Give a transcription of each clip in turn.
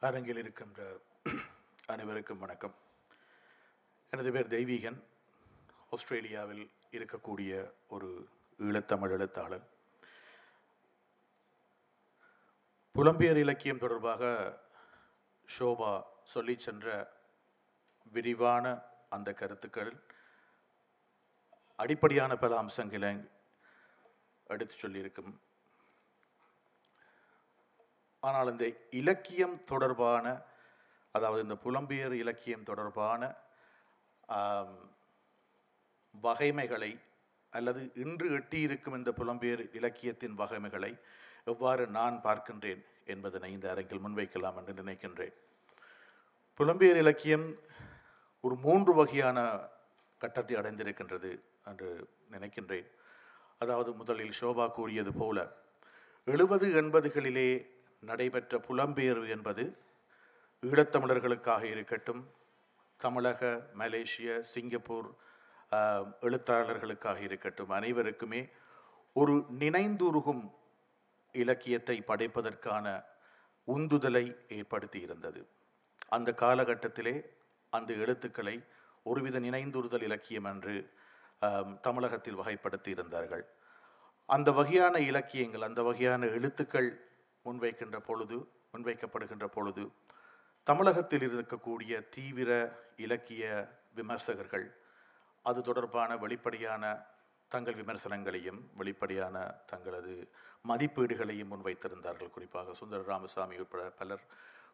அரங்கில் இருக்கின்ற அனைவருக்கும் வணக்கம். எனது பேர் தெய்வீகன். ஆஸ்திரேலியாவில் இருக்கக்கூடிய ஒரு ஈழத்தமிழ் எழுத்தாளர். புலம்பெயர் இலக்கியம் தொடர்பாக ஷோபா சொல்லி சென்ற விரிவான அந்த கருத்துக்கள் அடிப்படையான பல அம்சங்களை எடுத்து சொல்லியிருக்கும் ஆனால் இந்த இலக்கியம் தொடர்பான அதாவது இந்த புலம்பெயர் இலக்கியம் தொடர்பான வகைமைகளை அல்லது இன்று எட்டியிருக்கும் இந்த புலம்பெயர் இலக்கியத்தின் வகைமைகளை எவ்வாறு நான் பார்க்கின்றேன் என்பதனை இந்த அரங்கில் முன்வைக்கலாம் என்று நினைக்கின்றேன். புலம்பெயர் இலக்கியம் ஒரு மூன்று வகையான கட்டத்தை அடைந்திருக்கின்றது என்று நினைக்கின்றேன். அதாவது முதலில் ஷோபா கூறியது போல எழுபது எண்பதுகளிலே நடைபெற்ற புலம்பெயர்வு என்பது ஈழத்தமிழர்களுக்காக இருக்கட்டும் தமிழக மலேசிய சிங்கப்பூர் எழுத்தாளர்களுக்காக இருக்கட்டும் அனைவருக்குமே ஒரு நினைந்துருகும் இலக்கியத்தை படைப்பதற்கான உந்துதலை ஏற்படுத்தி இருந்தது. அந்த காலகட்டத்திலே அந்த எழுத்துக்களை ஒருவித நினைந்துறுதல் இலக்கியம் என்று தமிழகத்தில் வகைப்படுத்தி இருந்தார்கள். அந்த வகையான இலக்கியங்கள் அந்த வகையான எழுத்துக்கள் முன்வைக்கின்ற பொழுது முன்வைக்கப்படுகின்ற பொழுது தமிழகத்தில் இருக்கக்கூடிய தீவிர இலக்கிய விமர்சகர்கள் அது தொடர்பான வெளிப்படையான தங்கள் விமர்சனங்களையும் வெளிப்படையான தங்களது மதிப்பீடுகளையும் முன்வைத்திருந்தார்கள். குறிப்பாக சுந்தர ராமசாமி உட்பட பலர்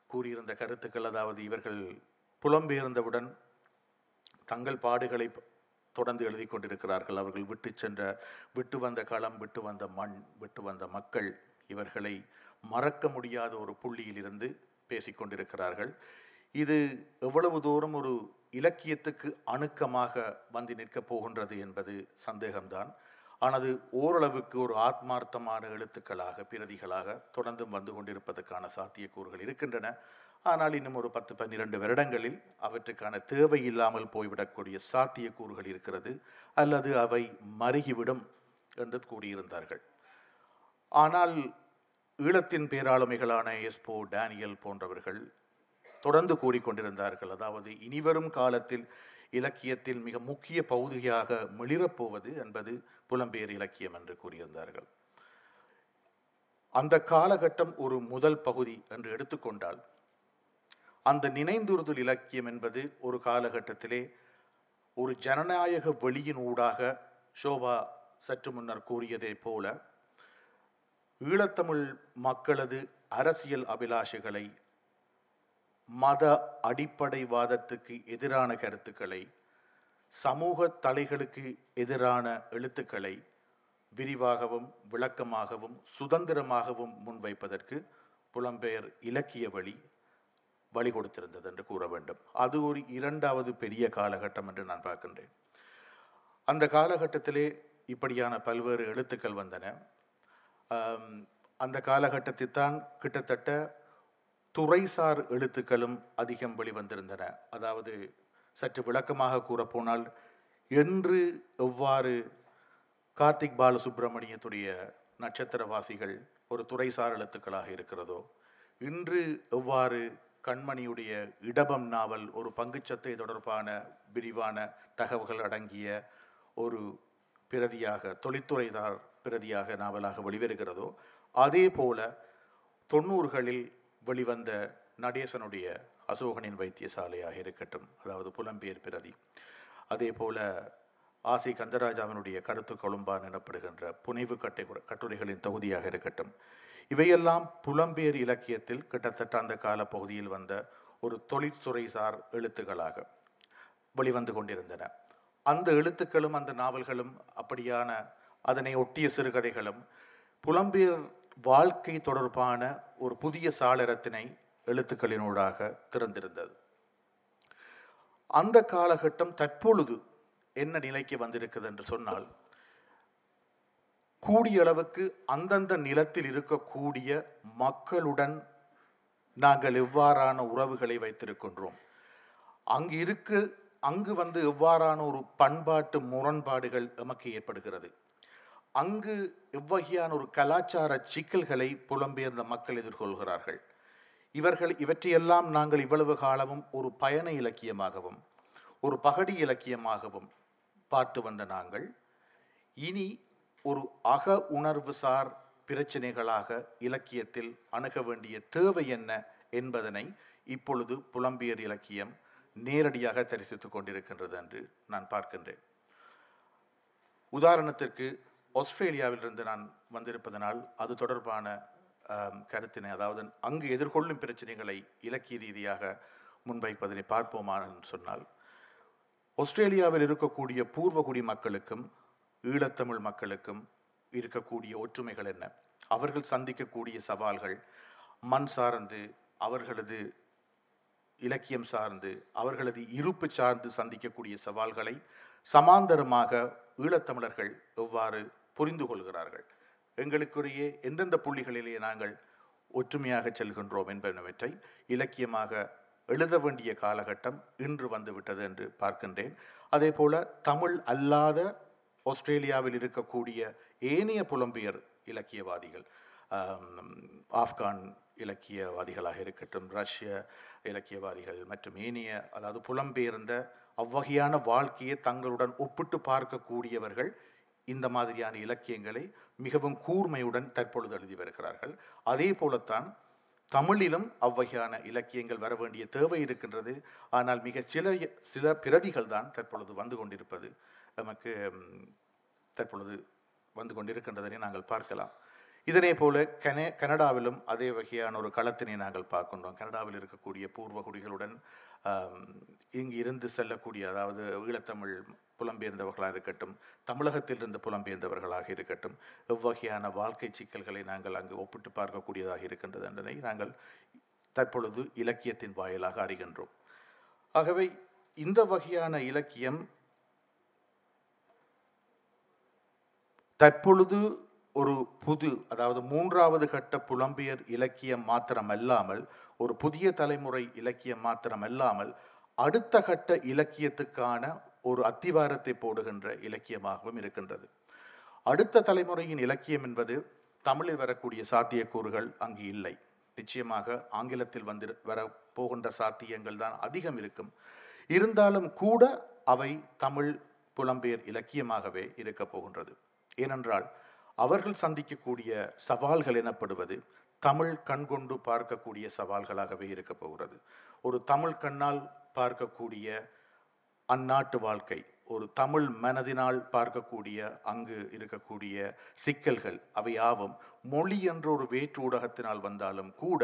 கூறியிருந்த கருத்துக்கள் அதாவது இவர்கள் புலம்பெயர்ந்தவுடன் தங்கள் பாடுகளை தொடர்ந்து எழுதி கொண்டிருக்கிறார்கள். அவர்கள் விட்டு சென்ற விட்டு வந்த களம் விட்டு வந்த மண் விட்டு வந்த மக்கள் இவர்களை மறக்க முடியாத ஒரு புள்ளியிலிருந்து பேசிக்கொண்டிருக்கிறார்கள். இது எவ்வளவு தூரம் ஒரு இலக்கியத்துக்கு அணுக்கமாக வந்து நிற்கப் போகின்றது என்பது சந்தேகம்தான். ஆனது ஓரளவுக்கு ஒரு ஆத்மார்த்தமான எழுத்துக்களாக பிரதிகளாக தொடர்ந்தும் வந்து கொண்டிருப்பதற்கான சாத்தியக்கூறுகள் இருக்கின்றன. ஆனால் இன்னும் ஒரு பத்து பன்னிரண்டு வருடங்களில் அவற்றுக்கான தேவை இல்லாமல் போய்விடக்கூடிய சாத்தியக்கூறுகள் இருக்கிறது. அல்லது அவை மருகிவிடும் என்று கூறியிருந்தார்கள். ஆனால் ஈழத்தின் பேராளுமைகளான எஸ்போ டேனியல் போன்றவர்கள் தொடர்ந்து கூறிக்கொண்டிருந்தார்கள் அதாவது இனிவரும் காலத்தில் இலக்கியத்தில் மிக முக்கிய பகுதியாக மிளிரப்போவது என்பது புலம்பெயர் இலக்கியம் என்று கூறியிருந்தார்கள். அந்த காலகட்டம் ஒரு முதல் பகுதி என்று எடுத்துக்கொண்டால் அந்த நினைந்துறுதல் இலக்கியம் என்பது ஒரு காலகட்டத்திலே ஒரு ஜனநாயக வெளியின் ஊடாக ஷோபா சற்று முன்னர் கூறியதைப் போல ஈழத்தமிழ் மக்களது அரசியல் அபிலாஷைகளை மத அடிப்படைவாதத்துக்கு எதிரான கருத்துக்களை சமூக தலைகளுக்கு எதிரான எழுத்துக்களை விரிவாகவும் விளக்கமாகவும் சுதந்திரமாகவும் முன்வைப்பதற்கு புலம்பெயர் இலக்கிய வழி வழி கொடுத்திருந்தது என்று கூற வேண்டும். அது ஒரு இரண்டாவது பெரிய காலகட்டம் என்று நான் பார்க்கின்றேன். அந்த காலகட்டத்திலே இப்படியான பல்வேறு எழுத்துக்கள் வந்தன. அந்த காலகட்டத்தில் தான் கிட்டத்தட்ட துறைசார் எழுத்துக்களும் அதிகம் வெளிவந்திருந்தன. அதாவது சற்று விளக்கமாக கூறப்போனால் என்று எவ்வாறு கார்த்திக் பாலசுப்ரமணியத்துடைய நட்சத்திரவாசிகள் ஒரு துறைசார் எழுத்துக்களாக இருக்கிறதோ இன்று எவ்வாறு கண்மணியுடைய இடபம் நாவல் ஒரு பங்குச்சத்தை தொடர்பான விரிவான தகவல்கள் அடங்கிய ஒரு பிரதியாக தொழில்துறைதார் பிரதியாக நாவலாக வெளிவருகிறதோ அதே போல தொண்ணூறுகளில் வெளிவந்த நடேசனுடைய அசோகனின் வைத்தியசாலையாக இருக்கட்டும் அதாவது புலம்பெயர் பிரதி. அதே போல ஆசி கந்தராஜாவினுடைய கருத்து கொழும்பான் எனப்படுகின்ற புனைவு கட்டை கட்டுரைகளின் தொகுதியாக இருக்கட்டும் இவையெல்லாம் புலம்பெயர் இலக்கியத்தில் கிட்டத்தட்ட அந்த கால பகுதியில் வந்த ஒரு தொழிற்துறைசார் எழுத்துக்களாக வெளிவந்து கொண்டிருந்தன. அந்த எழுத்துக்களும் அந்த நாவல்களும் அப்படியான அதனை ஒட்டிய சிறுகதைகளும் புலம்பெயர் வாழ்க்கை தொடர்பான ஒரு புதிய சாளரத்தினை எழுத்துக்களினூடாக திறந்திருந்தது. அந்த காலகட்டம் தற்பொழுது என்ன நிலைக்கு வந்திருக்குது என்று சொன்னால் கூடிய அளவுக்கு அந்தந்த நிலத்தில் இருக்கக்கூடிய மக்களுடன் நாங்கள் எவ்வாறான உறவுகளை வைத்திருக்கின்றோம்? அங்கு இருக்கு அங்கு வந்து எவ்வாறான ஒரு பண்பாட்டு முரண்பாடுகள் எமக்கு ஏற்படுகிறது? அங்கு எவ்வகையான ஒரு கலாச்சார சிக்கல்களை புலம்பெயர்ந்த மக்கள் எதிர்கொள்கிறார்கள். இவர்கள் இவற்றையெல்லாம் நாங்கள் இவ்வளவு காலமும் ஒரு பயண இலக்கியமாகவும் ஒரு பகடி இலக்கியமாகவும் பார்த்து வந்த நாங்கள் இனி ஒரு அக உணர்வுசார் பிரச்சனைகளாக இலக்கியத்தில் அணுக வேண்டிய தேவை என்ன என்பதனை இப்பொழுது புலம்பியர் இலக்கியம் நேரடியாக தரிசித்துக் கொண்டிருக்கின்றது என்று நான் பார்க்கின்றேன். உதாரணத்திற்கு ஆஸ்திரேலியாவிலிருந்து நான் வந்திருப்பதனால் அது தொடர்பான கருத்தினை அதாவது அங்கு எதிர்கொள்ளும் பிரச்சனைகளை இலக்கிய ரீதியாக முன்வைப்பதனை பார்ப்போமான்னு சொன்னால் ஆஸ்திரேலியாவில் இருக்கக்கூடிய பூர்வகுடி மக்களுக்கும் ஈழத்தமிழ் மக்களுக்கும் இருக்கக்கூடிய ஒற்றுமைகள் என்ன? அவர்கள் சந்திக்கக்கூடிய சவால்கள் மண் சார்ந்து அவர்களது இலக்கியம் சார்ந்து அவர்களது இருப்பு சார்ந்து சந்திக்கக்கூடிய சவால்களை சமாந்தரமாக ஈழத்தமிழர்கள் எவ்வாறு புரிந்து கொள்கிறார்கள். எங்களுக்குரிய எந்தெந்த புள்ளிகளிலே நாங்கள் ஒற்றுமையாக செல்கின்றோம் என்பனவற்றை இலக்கியமாக எழுத வேண்டிய காலகட்டம் இன்று வந்துவிட்டது என்று பார்க்கின்றேன். அதே போல தமிழ் அல்லாத ஆஸ்திரேலியாவில் இருக்கக்கூடிய ஏனைய புலம்பெயர் இலக்கியவாதிகள் ஆப்கான் இலக்கியவாதிகளாக இருக்கட்டும் ரஷ்ய இலக்கியவாதிகள் மற்றும் ஏனைய அதாவது புலம்பெயர்ந்த அவ்வகையான வாழ்க்கையை தங்களுடன் ஒப்பிட்டு பார்க்கக்கூடியவர்கள் இந்த மாதிரியான இலக்கியங்களை மிகவும் கூர்மையுடன் தற்பொழுது எழுதி வருகிறார்கள். அதே போலத்தான் தமிழிலும் அவ்வகையான இலக்கியங்கள் வர வேண்டிய தேவை இருக்கின்றது. ஆனால் மிக சில சில பிரதிகள் தான் தற்பொழுது வந்து கொண்டிருப்பது. நமக்கு தற்பொழுது வந்து கொண்டிருக்கின்றதனை நாங்கள் பார்க்கலாம். இதனை போல கனே கனடாவிலும் அதே வகையான ஒரு களத்தினை நாங்கள் பார்க்கின்றோம். கனடாவில் இருக்கக்கூடிய பூர்வ குடிகளுடன் இங்கு இருந்து செல்லக்கூடிய அதாவது ஈழத்தமிழ் புலம்பெயர்ந்தவர்களாக இருக்கட்டும் தமிழகத்தில் இருந்து புலம்பெயர்ந்தவர்களாக இருக்கட்டும் எவ்வகையான வாழ்க்கை சிக்கல்களை நாங்கள் அங்கு ஒப்பிட்டு பார்க்கக்கூடியதாக இருக்கின்றது என்பதை நாங்கள் தற்பொழுது இலக்கியத்தின் வாயிலாக அறிகின்றோம். ஆகவே இந்த வகையான இலக்கியம் தற்பொழுது ஒரு புது அதாவது மூன்றாவது கட்ட புலம்பெயர் இலக்கியம் மாத்திரமல்லாமல் ஒரு புதிய தலைமுறை இலக்கியம் மாத்திரமல்லாமல் அடுத்த கட்ட இலக்கியத்துக்கான ஒரு அத்திவாரத்தை போடுகின்ற இலக்கியமாகவும் இருக்கின்றது. அடுத்த தலைமுறையின் இலக்கியம் என்பது தமிழில் வரக்கூடிய சாத்தியக்கூறுகள் அங்கு இல்லை. நிச்சயமாக ஆங்கிலத்தில் வந்து வர போகின்ற சாத்தியங்கள் தான் அதிகம் இருக்கும். இருந்தாலும் கூட அவை தமிழ் புலம்பெயர் இலக்கியமாகவே இருக்கப் போகின்றது. ஏனென்றால் அவர்கள் சந்திக்கக்கூடிய சவால்கள் எனப்படுவது தமிழ் கண்கொண்டு பார்க்கக்கூடிய சவால்களாகவே இருக்கப் போகிறது. ஒரு தமிழ் கண்ணால் பார்க்கக்கூடிய அந்நாட்டு வாழ்க்கை ஒரு தமிழ் மனதினால் பார்க்கக்கூடிய அங்கு இருக்கக்கூடிய சிக்கல்கள் அவை யாவும் மொழி என்ற ஒரு வேற்று ஊடகத்தினால் வந்தாலும் கூட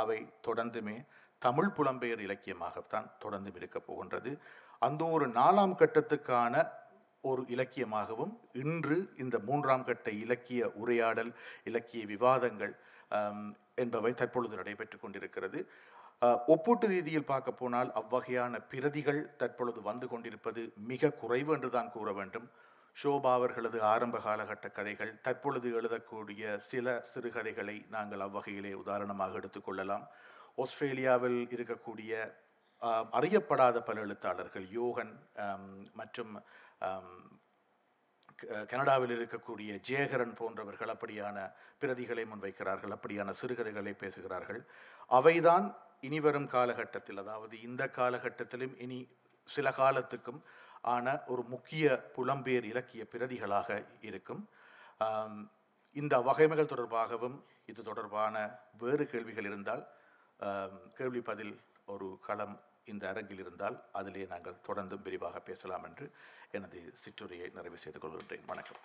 அவை தொடர்ந்துமே தமிழ் புலம்பெயர் இலக்கியமாகத்தான் தொடர்ந்தும் இருக்கப் போகின்றது. அந்த ஒரு நாலாம் கட்டத்துக்கான ஒரு இலக்கியமாகவும் இன்று இந்த மூன்றாம் கட்ட இலக்கிய உரையாடல் இலக்கிய விவாதங்கள் என்பவை தற்பொழுது நடைபெற்று கொண்டிருக்கிறது. ஒப்பீட்டு ரீதியில் பார்க்க போனால் அவ்வகையான பிரதிகள் தற்பொழுது வந்து கொண்டிருப்பது மிக குறைவு என்றுதான் கூற வேண்டும். ஷோபா அவர்களது ஆரம்ப காலகட்ட கதைகள் தற்பொழுது எழுதக்கூடிய சில சிறுகதைகளை நாங்கள் அவ்வகையிலே உதாரணமாக எடுத்துக்கொள்ளலாம் ஆஸ்திரேலியாவில் இருக்கக்கூடிய அறியப்படாத பல எழுத்தாளர்கள் யோகன் மற்றும் க- கனடாவில் இருக்கக்கூடிய ஜேகரன் போன்றவர்கள் அப்படியான பிரதிகளை முன்வைக்கிறார்கள் அப்படியான சிறுகதைகளை பேசுகிறார்கள். அவைதான் இனிவரும் காலகட்டத்தில் அதாவது இந்த காலகட்டத்திலும் இனி சில காலத்துக்கும் ஆன ஒரு முக்கிய புலம்பெயர் இலக்கிய பிரதிகளாக இருக்கும். இந்த வகைமைகள் தொடர்பாகவும் இது தொடர்பான வேறு கேள்விகள் இருந்தால் கேள்வி பதில் ஒரு களம் இந்த அரங்கில் இருந்தால் அதிலே நாங்கள் தொடர்ந்தும் விரிவாக பேசலாம் என்று எனது சிற்றுரையை நிறைவு செய்து கொள்கின்றேன். வணக்கம்.